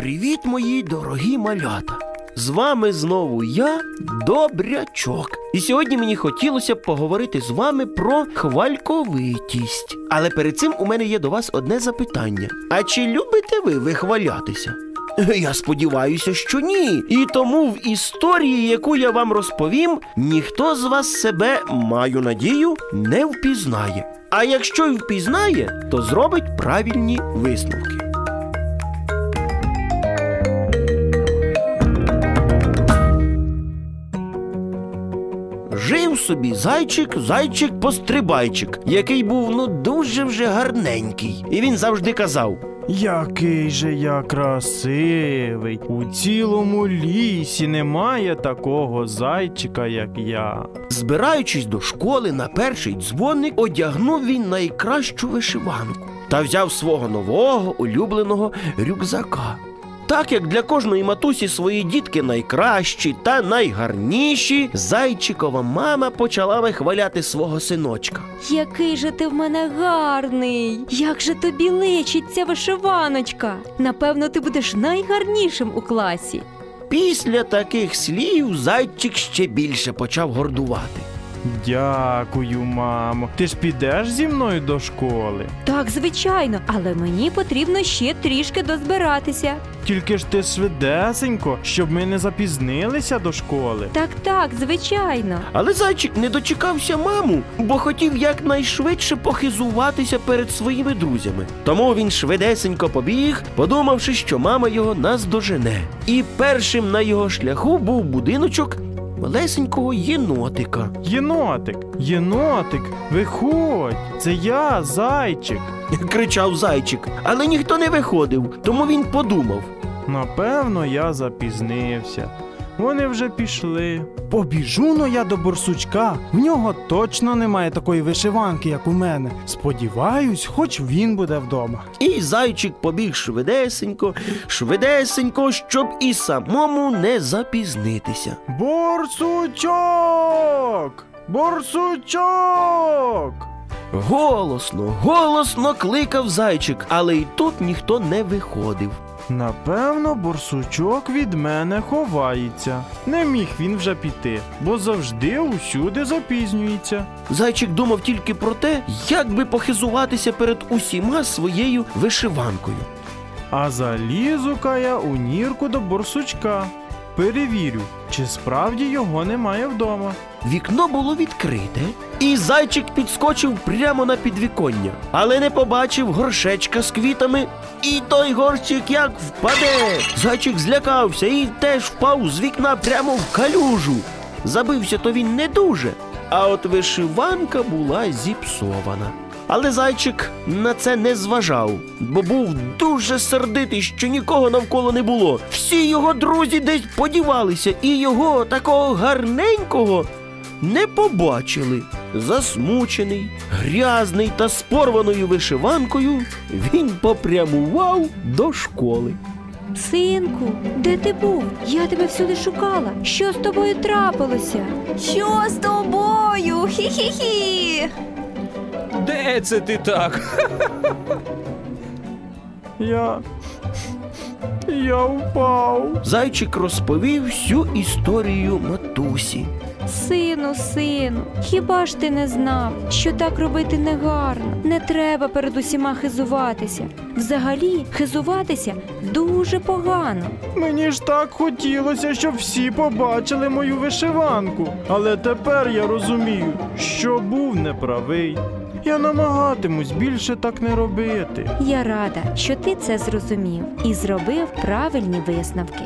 Привіт, мої дорогі малята! З вами знову я, Добрячок. І сьогодні мені хотілося б поговорити з вами про хвальковитість. Але перед цим у мене є до вас одне запитання: а чи любите ви вихвалятися? Я сподіваюся, що ні. І тому в історії, яку я вам розповім, ніхто з вас себе, маю надію, не впізнає. А якщо й впізнає, то зробить правильні висновки. Собі зайчик, зайчик пострибайчик, який був ну дуже вже гарненький. І він завжди казав: Який же я красивий. У цілому лісі немає такого зайчика, як я. Збираючись до школи на перший дзвоник, одягнув він найкращу вишиванку та взяв свого нового улюбленого рюкзака. Так як для кожної матусі свої дітки найкращі та найгарніші, зайчикова мама почала вихваляти свого синочка. Який же ти в мене гарний! Як же тобі личить ця вишиваночка? Напевно, ти будеш найгарнішим у класі. Після таких слів зайчик ще більше почав гордувати. Дякую, мамо. Ти ж підеш зі мною до школи. Так, звичайно, але мені потрібно ще трішки дозбиратися. Тільки ж ти швидесенько, щоб ми не запізнилися до школи. Так, так, звичайно. Але зайчик не дочекався маму, бо хотів якнайшвидше похизуватися перед своїми друзями. Тому він швидесенько побіг, подумавши, що мама його наздожене. І першим на його шляху був будиночок малесенького єнотика. Єнотик, єнотик, виходь. Це я, зайчик. кричав зайчик, але ніхто не виходив, тому він подумав. Напевно, я запізнився. Вони вже пішли. Побіжу но я до борсучка. В нього точно немає такої вишиванки, як у мене. Сподіваюсь, хоч він буде вдома. І зайчик побіг швидесенько, швидесенько, щоб і самому не запізнитися. Борсучок! Борсучок! Голосно, голосно кликав зайчик, але й тут ніхто не виходив. Напевно, борсучок від мене ховається. Не міг він вже піти, бо завжди усюди запізнюється. Зайчик думав тільки про те, як би похизуватися перед усіма своєю вишиванкою. А залізу-ка я у нірку до борсучка. Перевірю, чи справді його немає вдома. Вікно було відкрите, і зайчик підскочив прямо на підвіконня, але не побачив горшечка з квітами, і той горщик як впаде. Зайчик злякався і теж впав з вікна прямо в калюжу. Забився то він не дуже, а от вишиванка була зіпсована. Але зайчик на це не зважав, бо був дуже сердитий, що нікого навколо не було. Всі його друзі десь подівалися, і його такого гарненького не побачили. Засмучений, грязний та з порваною вишиванкою, він попрямував до школи. Синку, де ти був? Я тебе всюди шукала. Що з тобою трапилося? Що з тобою? Хі-хі-хі. Де це ти так? Я. Я впав. Зайчик розповів всю історію матусі. Сину, сину, хіба ж ти не знав, що так робити негарно? Не треба перед усіма хизуватися. Взагалі, хизуватися дуже погано. Мені ж так хотілося, щоб всі побачили мою вишиванку. Але тепер я розумію, що був неправий. Я намагатимусь більше так не робити. Я рада, що ти це зрозумів і зробив правильні висновки.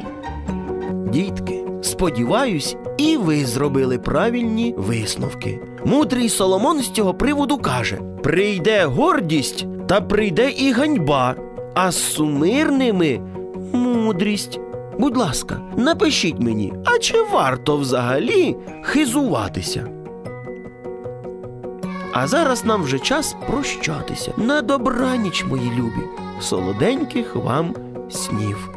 Дітки, сподіваюсь, і ви зробили правильні висновки. Мудрий Соломон з цього приводу каже: прийде гордість, та прийде і ганьба, а з сумирними мудрість. Будь ласка, напишіть мені, а чи варто взагалі хизуватися? А зараз нам вже час прощатися. На добраніч, мої любі, солоденьких вам снів.